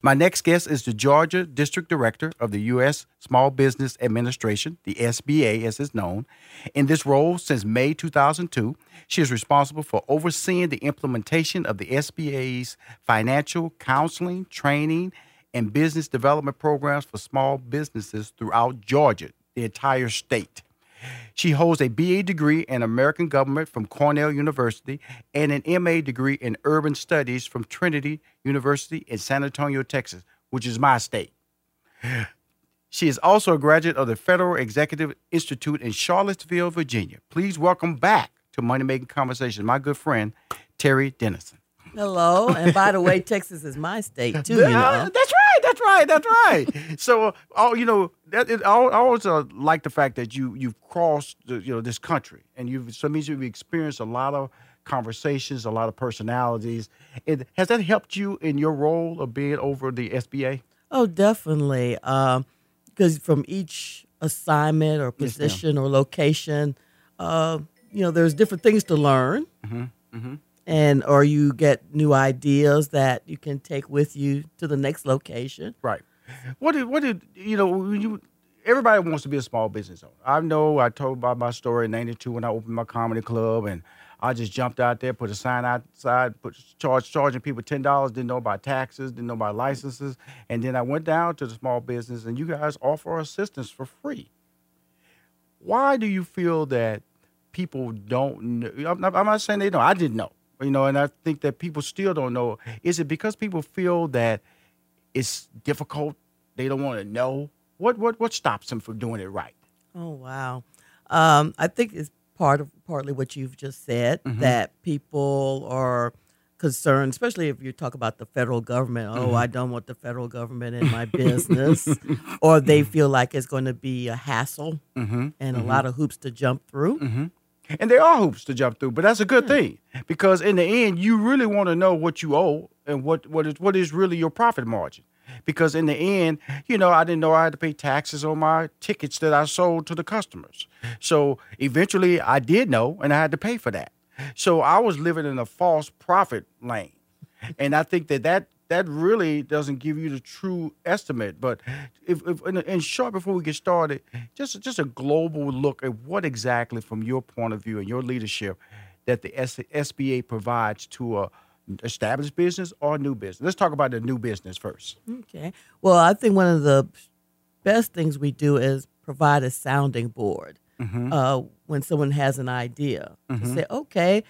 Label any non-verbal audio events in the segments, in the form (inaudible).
My next guest is the Georgia District Director of the U.S. Small Business Administration, the SBA as it's known. In this role since May 2002, she is responsible for overseeing the implementation of the SBA's financial counseling, training, and business development programs for small businesses throughout Georgia, the entire state. She holds a BA degree in American government from Cornell University and an MA degree in urban studies from Trinity University in San Antonio, Texas, which is my state. She is also a graduate of the Federal Executive Institute in Charlottesville, Virginia. Please welcome back to Money Making Conversation my good friend, Terri Denison. Hello, and by the way, (laughs) Texas is my state too. You know, that's right. That's right. That's right. so, oh, you know, that, it, I always uh, like the fact that you you've crossed the, you know this country, and you've so means you've experienced a lot of conversations, a lot of personalities. It, has that helped you in your role of being over the SBA? oh, definitely. Because from each assignment or Yes, position or location, uh, you know, there's different things to learn, Mm-hmm. And or you get new ideas that you can take with you to the next location. Right. What did what did you know? You everybody wants to be a small business owner. I know. I told about my story in '92 when I opened my comedy club, and I just jumped out there, put a sign outside, put charge charging people ten dollars. Didn't know about taxes, didn't know about licenses, and then I went down to the small business, and you guys offer assistance for free. Why do you feel that people don't? I'm not, I'm not saying they don't. I didn't know. You know, and I think that people still don't know. Is it because people feel that it's difficult. They don't want to know. What what what stops them from doing it right? Oh wow, um, I think it's part of partly what you've just said Mm-hmm. that people are concerned, especially if you talk about the federal government. Mm-hmm. Oh, I don't want the federal government in my business, (laughs) or they feel like it's going to be a hassle Mm-hmm. and a lot of hoops to jump through. And there are hoops to jump through, but that's a good hmm. thing because in the end, you really want to know what you owe and what what is what is really your profit margin. Because in the end, you know, I didn't know I had to pay taxes on my tickets that I sold to the customers. So eventually, I did know, and I had to pay for that. So I was living in a false profit lane, and I think that that that really doesn't give you the true estimate. But if, if in, in short, before we get started, just just a global look at what exactly, from your point of view and your leadership, that the S- SBA provides to a established business or new business. Let's talk about the new business first. Okay. Well, I think one of the best things we do is provide a sounding board uh, when someone has an idea to say, okay,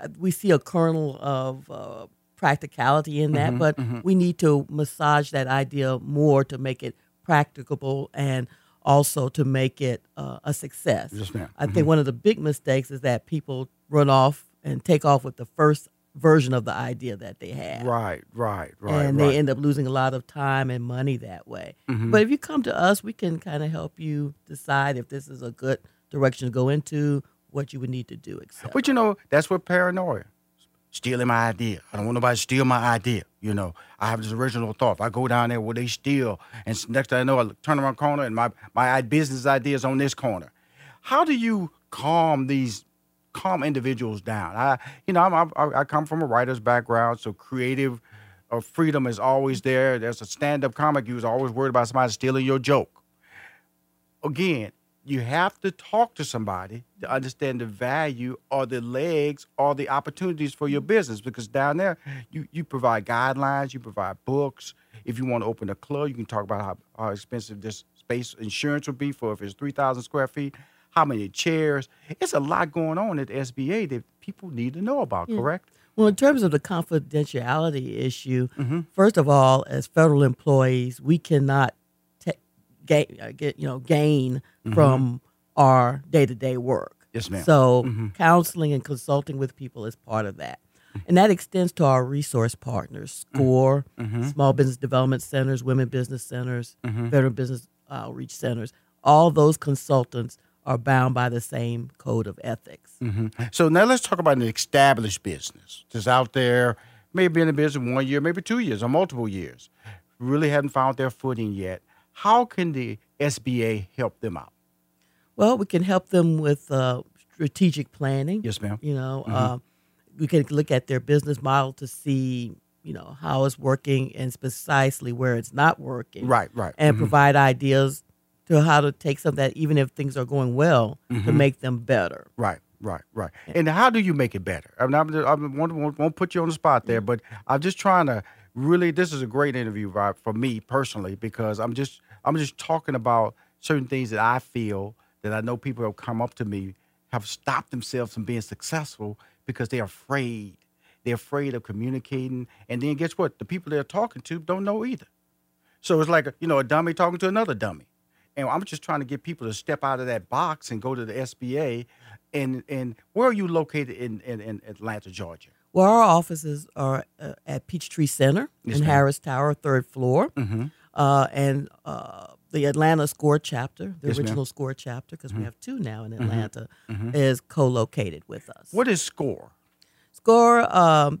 uh, we see a kernel of uh, practicality in that, but we need to massage that idea more to make it practicable and also to make it uh, a success. Yes, ma'am. I think one of the big mistakes is that people run off and take off with the first version of the idea that they have Right, right, right. and right. they end up losing a lot of time and money that way. Mm-hmm. But if you come to us, we can kind of help you decide if this is a good direction to go into, what you would need to do, etc. But you know, that's what paranoia. Stealing my idea. I don't want nobody to steal my idea. You know, I have this original thought. If I go down there where they steal, and next thing I know, I turn around corner and my my business idea is on this corner. How do you calm these calm individuals down? I, you know, I'm, I, I come from a writer's background, so creative uh, freedom is always there. There's a stand-up comic. Was always worried about somebody stealing your joke again, you have to talk to somebody to understand the value or the legs or the opportunities for your business because down there you, you provide guidelines, you provide books. If you want to open a club, you can talk about how, how expensive this space insurance would be for if it's 3,000 square feet, how many chairs. It's a lot going on at SBA that people need to know about, correct? Well, in terms of the confidentiality issue, Mm-hmm. first of all, as federal employees, we cannot gain, uh, get you know gain from our day to day work. Mm-hmm. Yes, ma'am. Mm-hmm. So counseling and consulting with people is part of that. And that extends to our resource partners, SCORE, Mm-hmm. Small Business Development Centers, Women Business Centers, Veteran Business Outreach Centers. All those consultants are bound by the same code of ethics. So now let's talk about an established business that's out there, maybe in the business one year, maybe two years, or multiple years, really haven't found their footing yet. How can the SBA help them out? Well, we can help them with uh, strategic planning. Yes, ma'am. You know, uh, we can look at their business model to see you know how it's working and precisely where it's not working, Right, right. and Mhm. provide ideas to how to take some of that, even if things are going well, to Mhm. make them better. Right, right, right. And how do you make it better? I mean, I'm, I'm won't, won't, won't put you on the spot there, but I'm just trying to really. This is a great interview, Rob, for me personally, because I'm just I'm just talking about certain things that I feel that I know people have come up to me have stopped themselves from being successful because they're afraid. They're afraid of communicating, and then guess what? The people they're talking to don't know either. So it's like you know a dummy talking to another dummy. And I'm just trying to get people to step out of that box and go to the SBA. And and where are you located in in, in Atlanta, Georgia? Well, our offices are uh, at Peachtree Center Yes, in ma'am. Harris Tower, third floor, Mm-hmm. uh, and uh, the Atlanta Score chapter, the Yes, ma'am. original Score chapter, because we have two now in Atlanta, Mhm. is co-located with us. What is SCORE? Score um,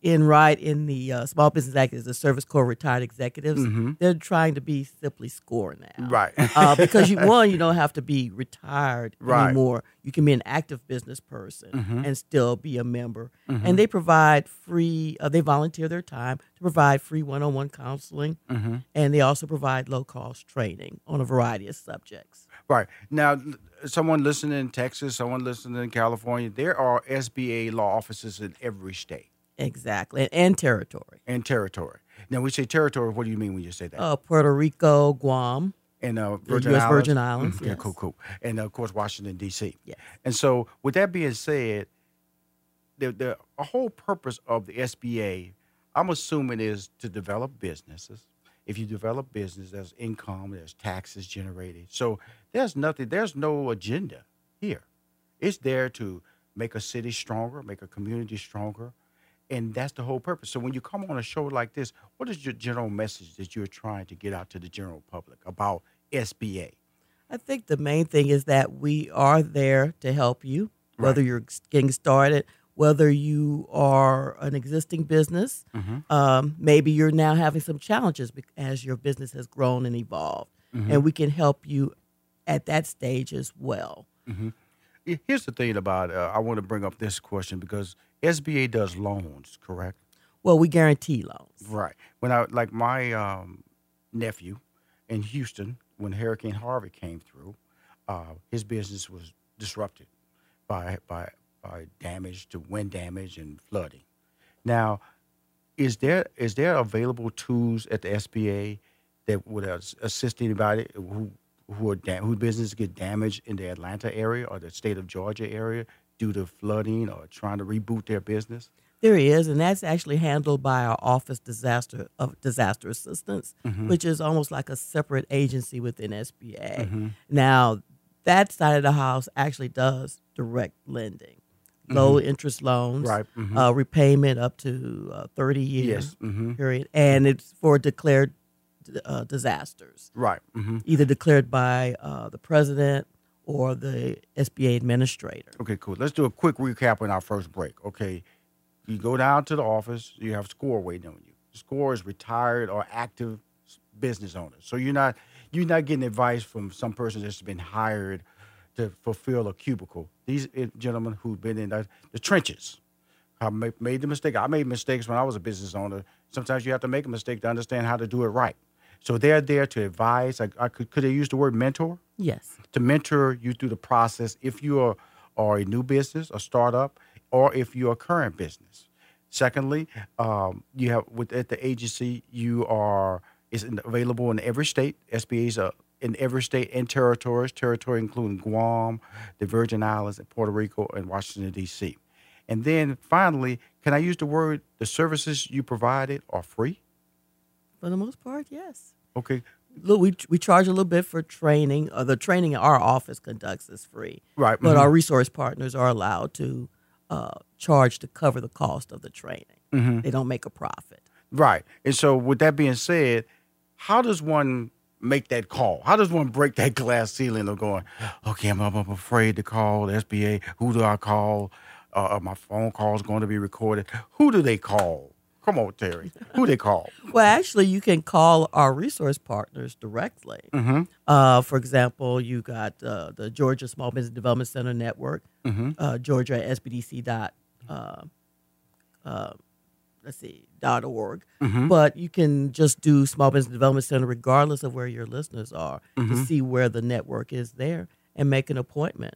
in right in the uh, Small Business Act is the Service Corps Retired Executives. Mhm. They're trying to be simply Score now, Right. uh, because you (laughs) one, you don't have to be retired Right. anymore. You can be an active business person Mhm. and still be a member. Mhm. And they provide free. Uh, they volunteer their time to provide free one-on-one counseling, hmm and they also provide low-cost training on a variety of subjects. Right. Now, someone listening in Texas, someone listening in California, there are SBA law offices in every state Exactly, and, and territory. and territory. Now, we say territory, what do you mean when you say that? Uh, Puerto Rico, Guam, and uh, Virgin U.S. Islands? Virgin Islands. Mhm. Yeah, cool, cool. And of course, Washington, D.C. Yes. And so, with that being said, the the a whole purpose of the SBA, I'm assuming, is to develop businesses. If you develop business, there's income, there's taxes generated. So there's nothing, there's no agenda here. It's there to make a city stronger, make a community stronger, and that's the whole purpose. So when you come on a show like this, what is your general message that you're trying to get out to the general public about SBA? I think the main thing is that we are there to help you, whether you're getting started, whether you are an existing business. Mhm. Um, maybe you're now having some challenges as your business has grown and evolved, Mhm. and we can help you at that stage as well. He- Here's the thing about uh, I want to bring up this question because SBA does loans, correct? Well, we guarantee loans. Right. When I like my um, nephew in Houston when Hurricane Harvey came through, uh, his business was disrupted by by by damage to wind damage and flooding. Now, is there is there available tools at the SBA that would assist anybody who who are dam- whose business get damaged in the Atlanta area or the state of Georgia area due to flooding or trying to reboot their business? There is, and that's actually handled by our Office Disaster of Disaster Assistance, which is almost like a separate agency within SBA. Now, that side of the house actually does direct lending, low interest loans, Right. Mhm. uh, repayment up to uh, 30 years Yes. hmm period, and it's for declared uh, disasters, Right. hmm either declared by uh, the president or the SBA administrator. Okay, cool. Let's do a quick recap on our first break. Okay, you go down to the office. You have Score waiting on you. Score is retired or active business owners. So you're not you're not getting advice from some person that's been hired to fulfill a cubicle. These eh, gentlemen who've been in the, the trenches have made the mistake. I made mistakes when I was a business owner. Sometimes you have to make a mistake to understand how to do it right. So they're there to advise. I, I could could I use the word mentor? Yes. to mentor you through the process if you are, are a new business, a startup, or if you're a current business. Secondly, um, you have with at the agency you are is available in every state. SBA's are in every state and territories. Territory including Guam, the Virgin Islands, and Puerto Rico, and Washington D.C. And then finally, can I use the word the services you provided are free? For the most part, yes. Okay, Look, we we charge a little bit for training. Uh, the training our office conducts is free, right. but mhm. our resource partners are allowed to uh, charge to cover the cost of the training. Mhm. They don't make a profit. Right. And so, with that being said, how does one make that call? How does one break that (laughs) glass ceiling of going, okay, I'm, I'm afraid to call the SBA. Who do I call? Uh, uh, my phone call is going to be recorded. Who do they call? Come on, Terri. Who they call? Well, actually, you can call our resource partners directly. Mm-hmm. Uh, for example, you got uh, the Georgia Small Business Development Center Network, Mm-hmm. uh, Georgia SBDC dot uh, uh, let's see, dot org. But you can just do Small Business Development Center regardless of where your listeners are to see where the network is there and make an appointment.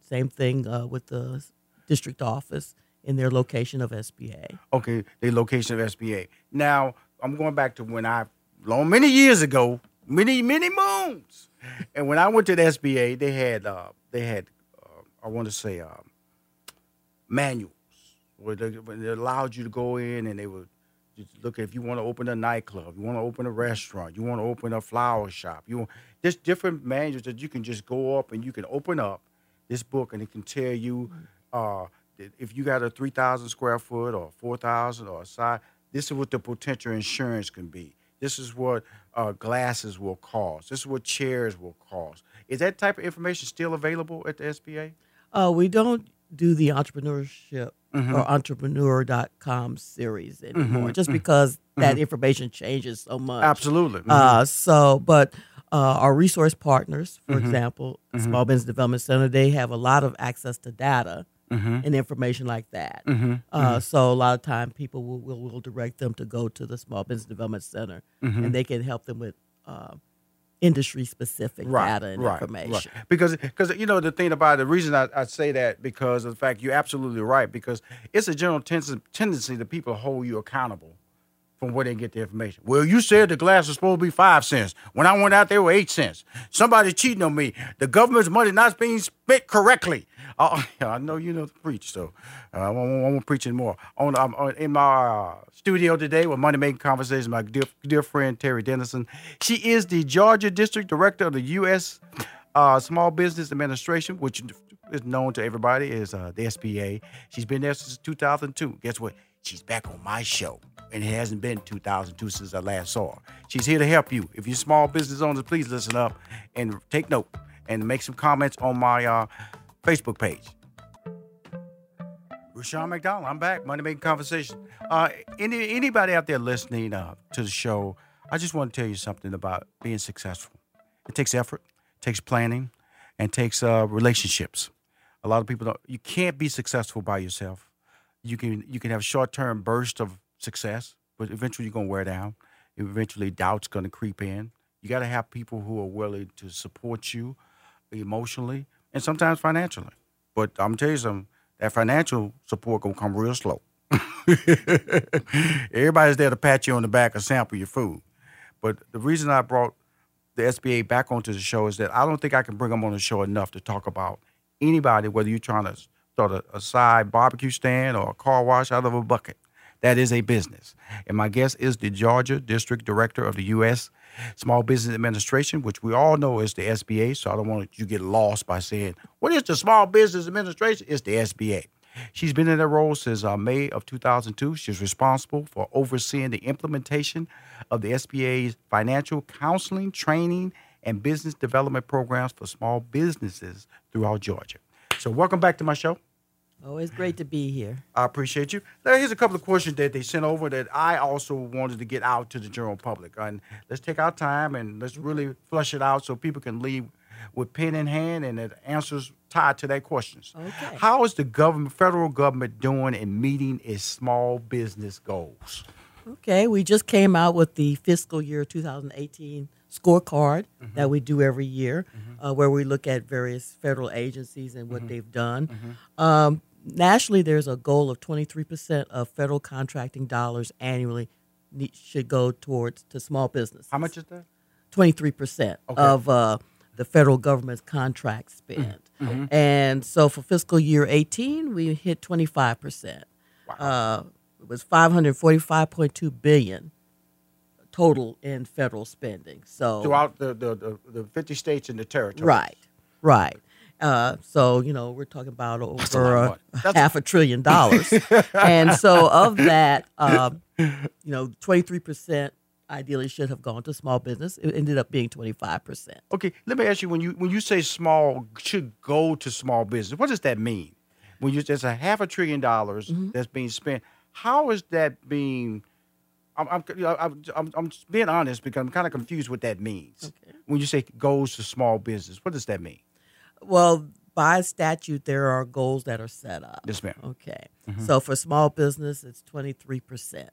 Same thing uh, with the district office in their location of SBA. Okay, the location of SBA. Now I'm going back to when I, long many years ago, many many moons, and when I went to the SBA, they had uh, they had uh, I want to say uh, manuals where they, where they allowed you to go in and they would just look if you want to open a nightclub, you want to open a restaurant, you want to open a flower shop, you want there's different manuals that you can just go up and you can open up this book and it can tell you uh, if you got a three thousand square foot or four thousand or a side, this is what the potential insurance can be. This is what uh, glasses will cost. This is what chairs will cost. Is that type of information still available at the SBA? Uh, we don't do the entrepreneurship or entrepreneur.com series anymore just because that information changes so much. Absolutely. Uh, so, but uh, our resource partners, for example, Small Business Development Center, they have a lot of access to data and information like that. Uh, so, a lot of time people will, will, will direct them to go to the Small Business Development Center and they can help them with uh, industry specific data and information. Because because you know the thing about it, the reason I, I say that because of the fact you're absolutely right because it's a general tendency, tendency that people hold you accountable from where they get the information. Well, you said the glass was supposed to be five cents. When I went out there, it was eight cents. Somebody cheating on me. The government's money not being spent correctly. (laughs) Uh, I know you know to preach, so uh, I won't, I won't preach anymore. On, I'm on, in my uh, studio today with Money Making Conversations, my dear, dear friend Terri Denison. She is the Georgia District Director of the U.S. Uh, Small Business Administration, which is known to everybody as uh, the SBA. She's been there since 2002. Guess what? She's back on my show, and it hasn't been 2002 since I last saw her. She's here to help you. If you're small business owners, please listen up and take note and make some comments on my uh, Facebook page. Rushion McDonald, I'm back. Money Making Conversation. Uh, any anybody out there listening uh, to the show, I just want to tell you something about being successful. It takes effort, takes planning, and takes uh, relationships. A lot of people don't. You can't be successful by yourself. You can you can have short term bursts of success, but eventually you're gonna wear down. Eventually, doubt's gonna creep in. You got to have people who are willing to support you emotionally and sometimes financially. But I'm gonna tell you something. That financial support gonna come real slow. (laughs) Everybody's there to pat you on the back or sample your food. But the reason I brought the SBA back onto the show is that I don't think I can bring them on the show enough to talk about anybody, whether you're trying to start a, a side barbecue stand or a car wash out of a bucket. That is a business. And my guest is the Georgia District Director of the U.S. Small Business Administration, which we all know is the SBA. So I don't want you to get lost by saying, what is the Small Business Administration? It's the SBA. She's been in that role since uh, May of 2002. She's responsible for overseeing the implementation of the SBA's financial counseling, training, and business development programs for small businesses throughout Georgia. So, welcome back to my show. Always great to be here. I appreciate you. Now, here's a couple of questions that they sent over that I also wanted to get out to the general public. And let's take our time and let's really flush it out so people can leave with pen in hand and the answers tied to their questions. Okay. How is the government, federal government, doing in meeting its small business goals? Okay, we just came out with the fiscal year 2018 scorecard that we do every year, uh, where we look at various federal agencies and what they've done. Um, nationally, there's a goal of 23% of federal contracting dollars annually should go towards to small business. How much is that? 23% of uh, the federal government's contract spend. And so for fiscal year 18, we hit 25%. Uh, it was 545.2 billion total in federal spending. So Throughout the, the, the, the 50 states and the territories. right, right. Uh, so you know we're talking about over of a half a trillion dollars, (laughs) and so of that, um, you know, 23 percent ideally should have gone to small business. It ended up being 25 percent. Okay, let me ask you when you when you say small should go to small business, what does that mean? When you there's a half a trillion dollars Mm-hmm. that's being spent, how is that being? I'm I'm, I'm, I'm, I'm being honest because I'm kind of confused what that means. Okay. When you say goes to small business, what does that mean? Well, by statute, there are goals that are set up. Yes, ma'am. Okay. Mm-hmm. So for small business, it's 23%. percent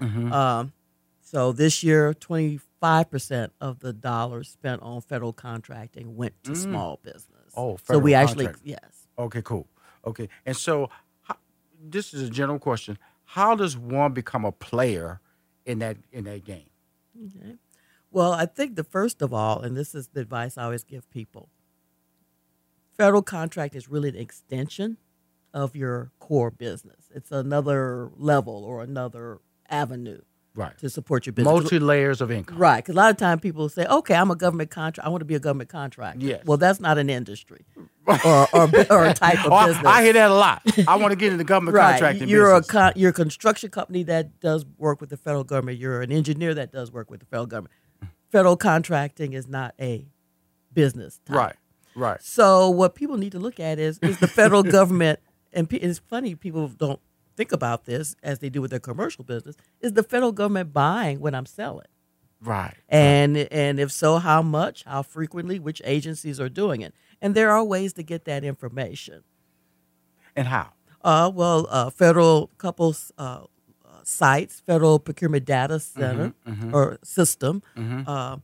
mm-hmm. Um, so this year, 25% of the dollars spent on federal contracting went to mm. small business. Oh, so we federal actually, contracting. yes. Okay, cool. Okay, and so how, this is a general question: How does one become a player in that in that game? Okay. Well, I think the first of all, and this is the advice I always give people federal contract is really an extension of your core business. It's another level or another avenue Right. to support your business. Multi layers of income. Right, because a lot of times people say, "Okay, I'm a government contract. I want to be a government contractor." Yes. Well, that's not an industry or, or, (laughs) or a type of Oh, I- business. I, hear that a lot. I want to get into government right. contracting You're business. a con- you're a construction company that does work with the federal government. You're an engineer that does work with the federal government. Federal contracting is not a business. Type. right. Right. So what people need to look at is is the federal (laughs) government, and it's funny people don't think about this as they do with their commercial business. Is the federal government buying what I'm selling? Right. and and if so how much how frequently which agencies are doing it and there are ways to get that information And how? uh, well uh, federal couples uh, sites federal procurement data center or system uh,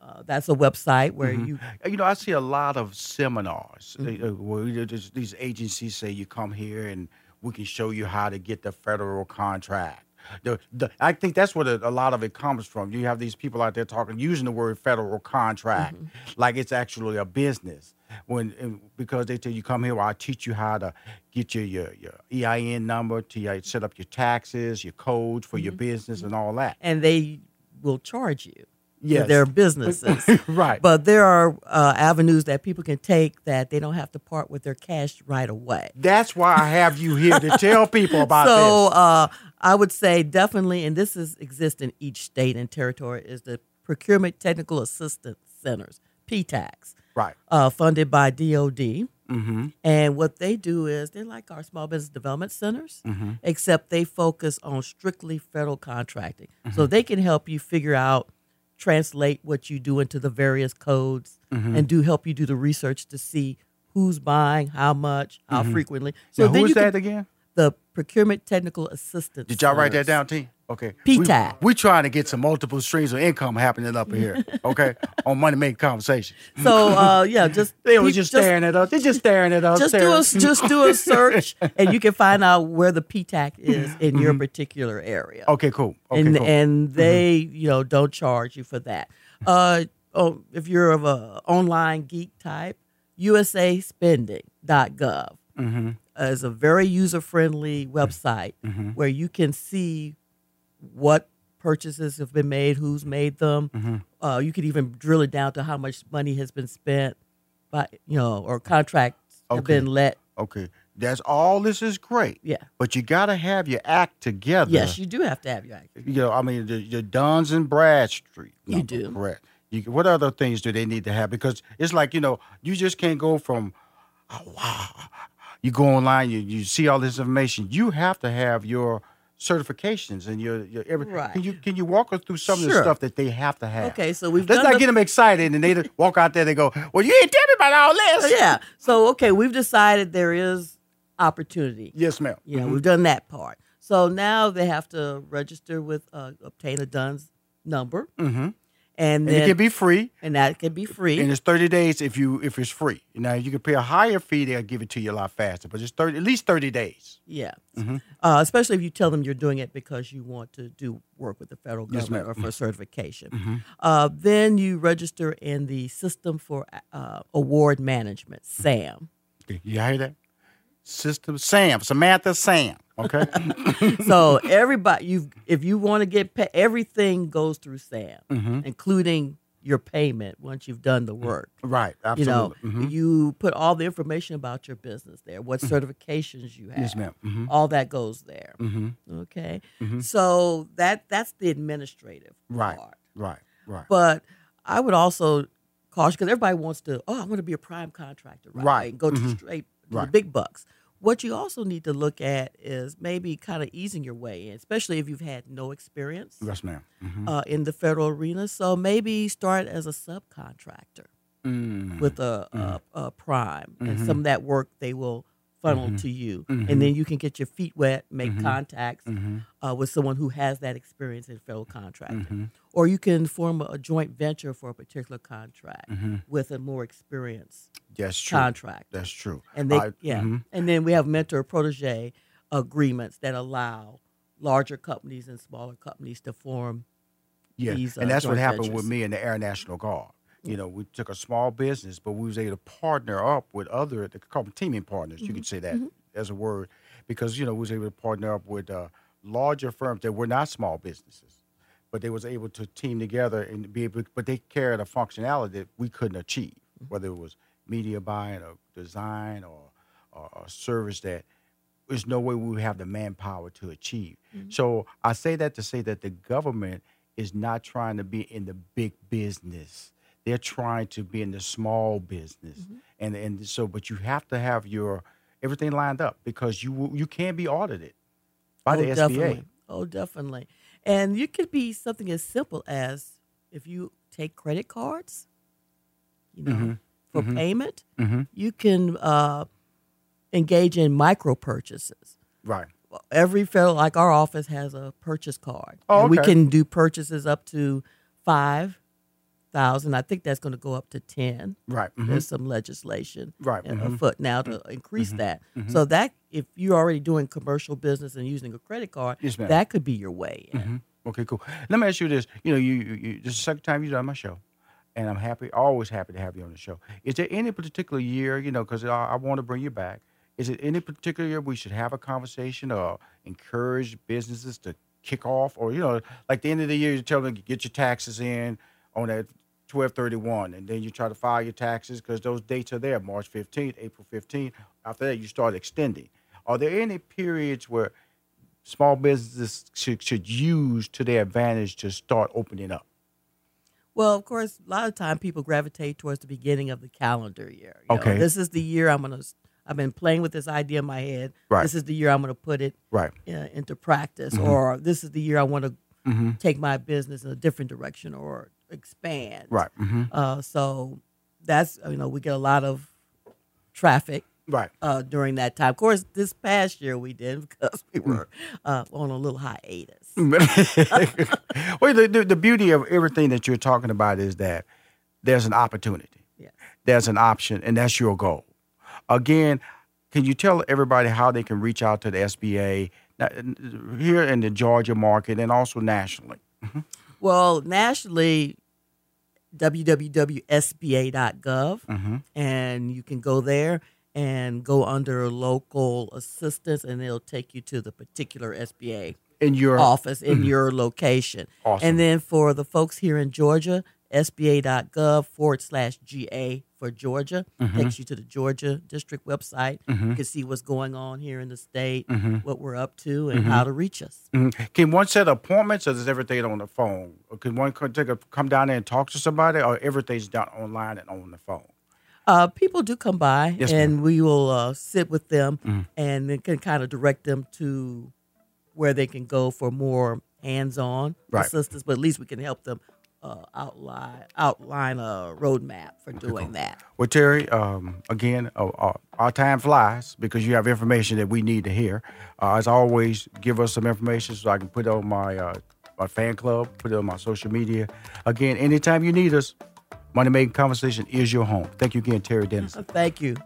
uh, that's a website where you You know, I see a lot of seminars uh, uh, where you know, just these agencies say you come here and we can show you how to get the federal contract. The, the, I think that's what a, a lot of it comes from. You have these people out there talking, using the word federal contract like it's actually a business. When because they tell you come here, well, I teach you how to get your your, your EIN number to uh, set up your taxes, your codes for your business, and all that. and they will charge you Yes. their (laughs) businesses right. but there are uh, avenues that people can take that they don't have to part with their cash right away That's why I have you here to tell people about (laughs) so this. uh, I would say definitely, and this is exists in each state and territory, is the Procurement Technical Assistance Centers (PTACs), Right. uh, funded by DoD. Mm-hmm. And what they do is they're like our small business development centers, Mm-hmm. except they focus on strictly federal contracting. Mm-hmm. So they can help you figure out, translate what you do into the various codes, Mm-hmm. and do help you do the research to see who's buying, how much, how frequently. So then who you is that again? The Procurement Technical Assistance. Did y'all write that down, T? Okay. PTAC. We, we trying to get some multiple streams of income happening up here. (laughs) Okay, on money making conversation. So uh, yeah, just They was peep- just staring at us. They're just staring at us. Just do a just do a search, (laughs) and you can find out where the PTAC is in your particular area. Okay, cool. Mm-hmm. Okay, and cool. and they you know don't charge you for that. Uh, oh, if you're of a online geek type, USASpending.gov mm-hmm. Is a very user friendly website Mm-hmm. where you can see what purchases have been made, who's made them. Mm-hmm. Uh, you can even drill it down to how much money has been spent, by you know, or contracts have Okay. been let. Okay, that's all. This is great. Yeah. But you got to have your act together. Yes, you do have to have your act. you know, I mean, the, the Duns and Bradstreet. You do. Correct. You, what other things do they need to have? Because it's like, you know, you just can't go from, oh, wow. You go online, you, you see all this information. You have to have your certifications and your, your every, Right. Can you can you walk us through some of the stuff that they have to have? Okay, so we've Let's not the- get them excited and they walk out there. They go, "Well, you ain't tell me about all this." Yeah. So okay, we've decided there is opportunity. Yes, ma'am. You know, we've done that part. So now they have to register with uh, obtain a DUNS number, Mm-hmm. And And it can be free. and that can be free. And it's thirty days if you if it's free. Now you can pay a higher fee; they'll give it to you a lot faster. But it's thirty at least thirty days. Yeah. Mm-hmm. Uh, especially if you tell them you're doing it because you want to do work with the federal Yes, government. Mm-hmm. or for certification. Uh, then you register in the System for uh, Award Management, SAM. You hear that? System Sam, Samantha Sam. Okay. (laughs) so everybody, you if you want to get paid, everything goes through SAM, Mm-hmm. including your payment once you've done the work. right. Absolutely. You know. Mhm. you put all the information about your business there, what certifications you have. Mm-hmm. Yes, ma'am. Mm-hmm. All that goes there. Mm-hmm. Okay. Mhm. So that that's the administrative Right. part. Right. Right. But I would also caution because everybody wants to, oh, I want to be a prime contractor, right? Right. And go to Mhm. straight to the big bucks. What you also need to look at is maybe kind of easing your way in, especially if you've had no experience yes, ma'am. Mm-hmm. uh, in the federal arena. So maybe start as a subcontractor. with a, a, a prime, and Mm-hmm. some of that work they will funnel to you, and then you can get your feet wet, make Mm-hmm. contacts uh, with someone who has that experience in federal contracting, Mm-hmm. or you can form a, joint venture for a particular contract Mm-hmm. with a more experienced That's true. contractor. That's true. And they, I- yeah, and then we have mentor protege agreements that allow larger companies and smaller companies to form. Yeah, these, uh, and that's what happened ventures. with me in the Air National Guard. You know, we took a small business, but we was able to partner up with other, they call them teaming partners. You could mm-hmm. say that mm-hmm. as a word, because you know we was able to partner up with uh, larger firms that were not small businesses, but they was able to team together and be able, but they carried a functionality that we couldn't achieve, mm-hmm. whether it was media buying or design or, or, or service that there's no way we would have the manpower to achieve. So I say that to say that the government is not trying to be in the big business. They're trying to be in the small business, and and so but you have to have your everything lined up because you you can be audited by oh, the SBA. definitely. Oh, definitely. And you could be something as simple as if you take credit cards, you know, for payment, Mhm. you can uh, engage in micro purchases. Right. every federal like our office has a purchase card. Oh, And we can do purchases up to five thousand. I think that's going to go up to ten. Right. mhm. There's some legislation Right, mhm. afoot now to increase that. So that if you're already doing commercial business and using a credit card, Yes, that could be your way in. Mhm. Okay, cool. Let me ask you this. You know, you, you, you this is the second time you've done my show, and I'm happy, always happy to have you on the show. Is there any particular year, you know, because I, I want to bring you back? Is it any particular year we should have a conversation or encourage businesses to kick off, or you know, like the end of the year, you tell them to get your taxes in on that 1231, and then you try to file your taxes because those dates are there, March 15th, April 15th. After that, you start extending. Are there any periods where small businesses should, should use to their advantage to start opening up? Well, of course, a lot of time people gravitate towards the beginning of the calendar year. You know, Okay. this is the year I'm going to. I've been playing with this idea in my head. Right. This is the year I'm going to put it Right. uh, into practice, Mm-hmm. or this is the year I want to take my business in a different direction or expand. Right. hmm Uh, so that's you know we get a lot of traffic Right. uh, during that time. Of course, this past year we did (laughs) because we Mm. were uh, on a little hiatus. (laughs) well, the, the, the beauty of everything that you're talking about is that there's an opportunity, Yes. there's an option, and that's your goal. Again, can you tell everybody how they can reach out to the SBA here in the Georgia market and also nationally? Well, nationally, www.sba.gov, Mm-hmm. and you can go there and go under local assistance, and it'll take you to the particular SBA In your office in your location. Awesome. And then for the folks here in Georgia, sba.gov forward slash GA for Georgia takes you to the Georgia district website. You can see what's going on here in the state, what we're up to, and how to reach us. Mhm. Can one set appointments, or is everything on the phone? Or can one take a, come down there and talk to somebody, or everything's done online and on the phone? Uh, people do come by, Yes, and we will uh, sit with them and then can kind of direct them to where they can go for more hands-on Right. assistance. But at least we can help them uh, outline outline a roadmap for doing that. Well, Terri, um, again, uh, uh, our time flies because you have information that we need to hear. Uh, as always, give us some information so I can put it on my uh, my fan club, put it on my social media. Again, anytime you need us, Money Making Conversation is your home. Thank you again, Terri Dennis. (laughs) Thank you.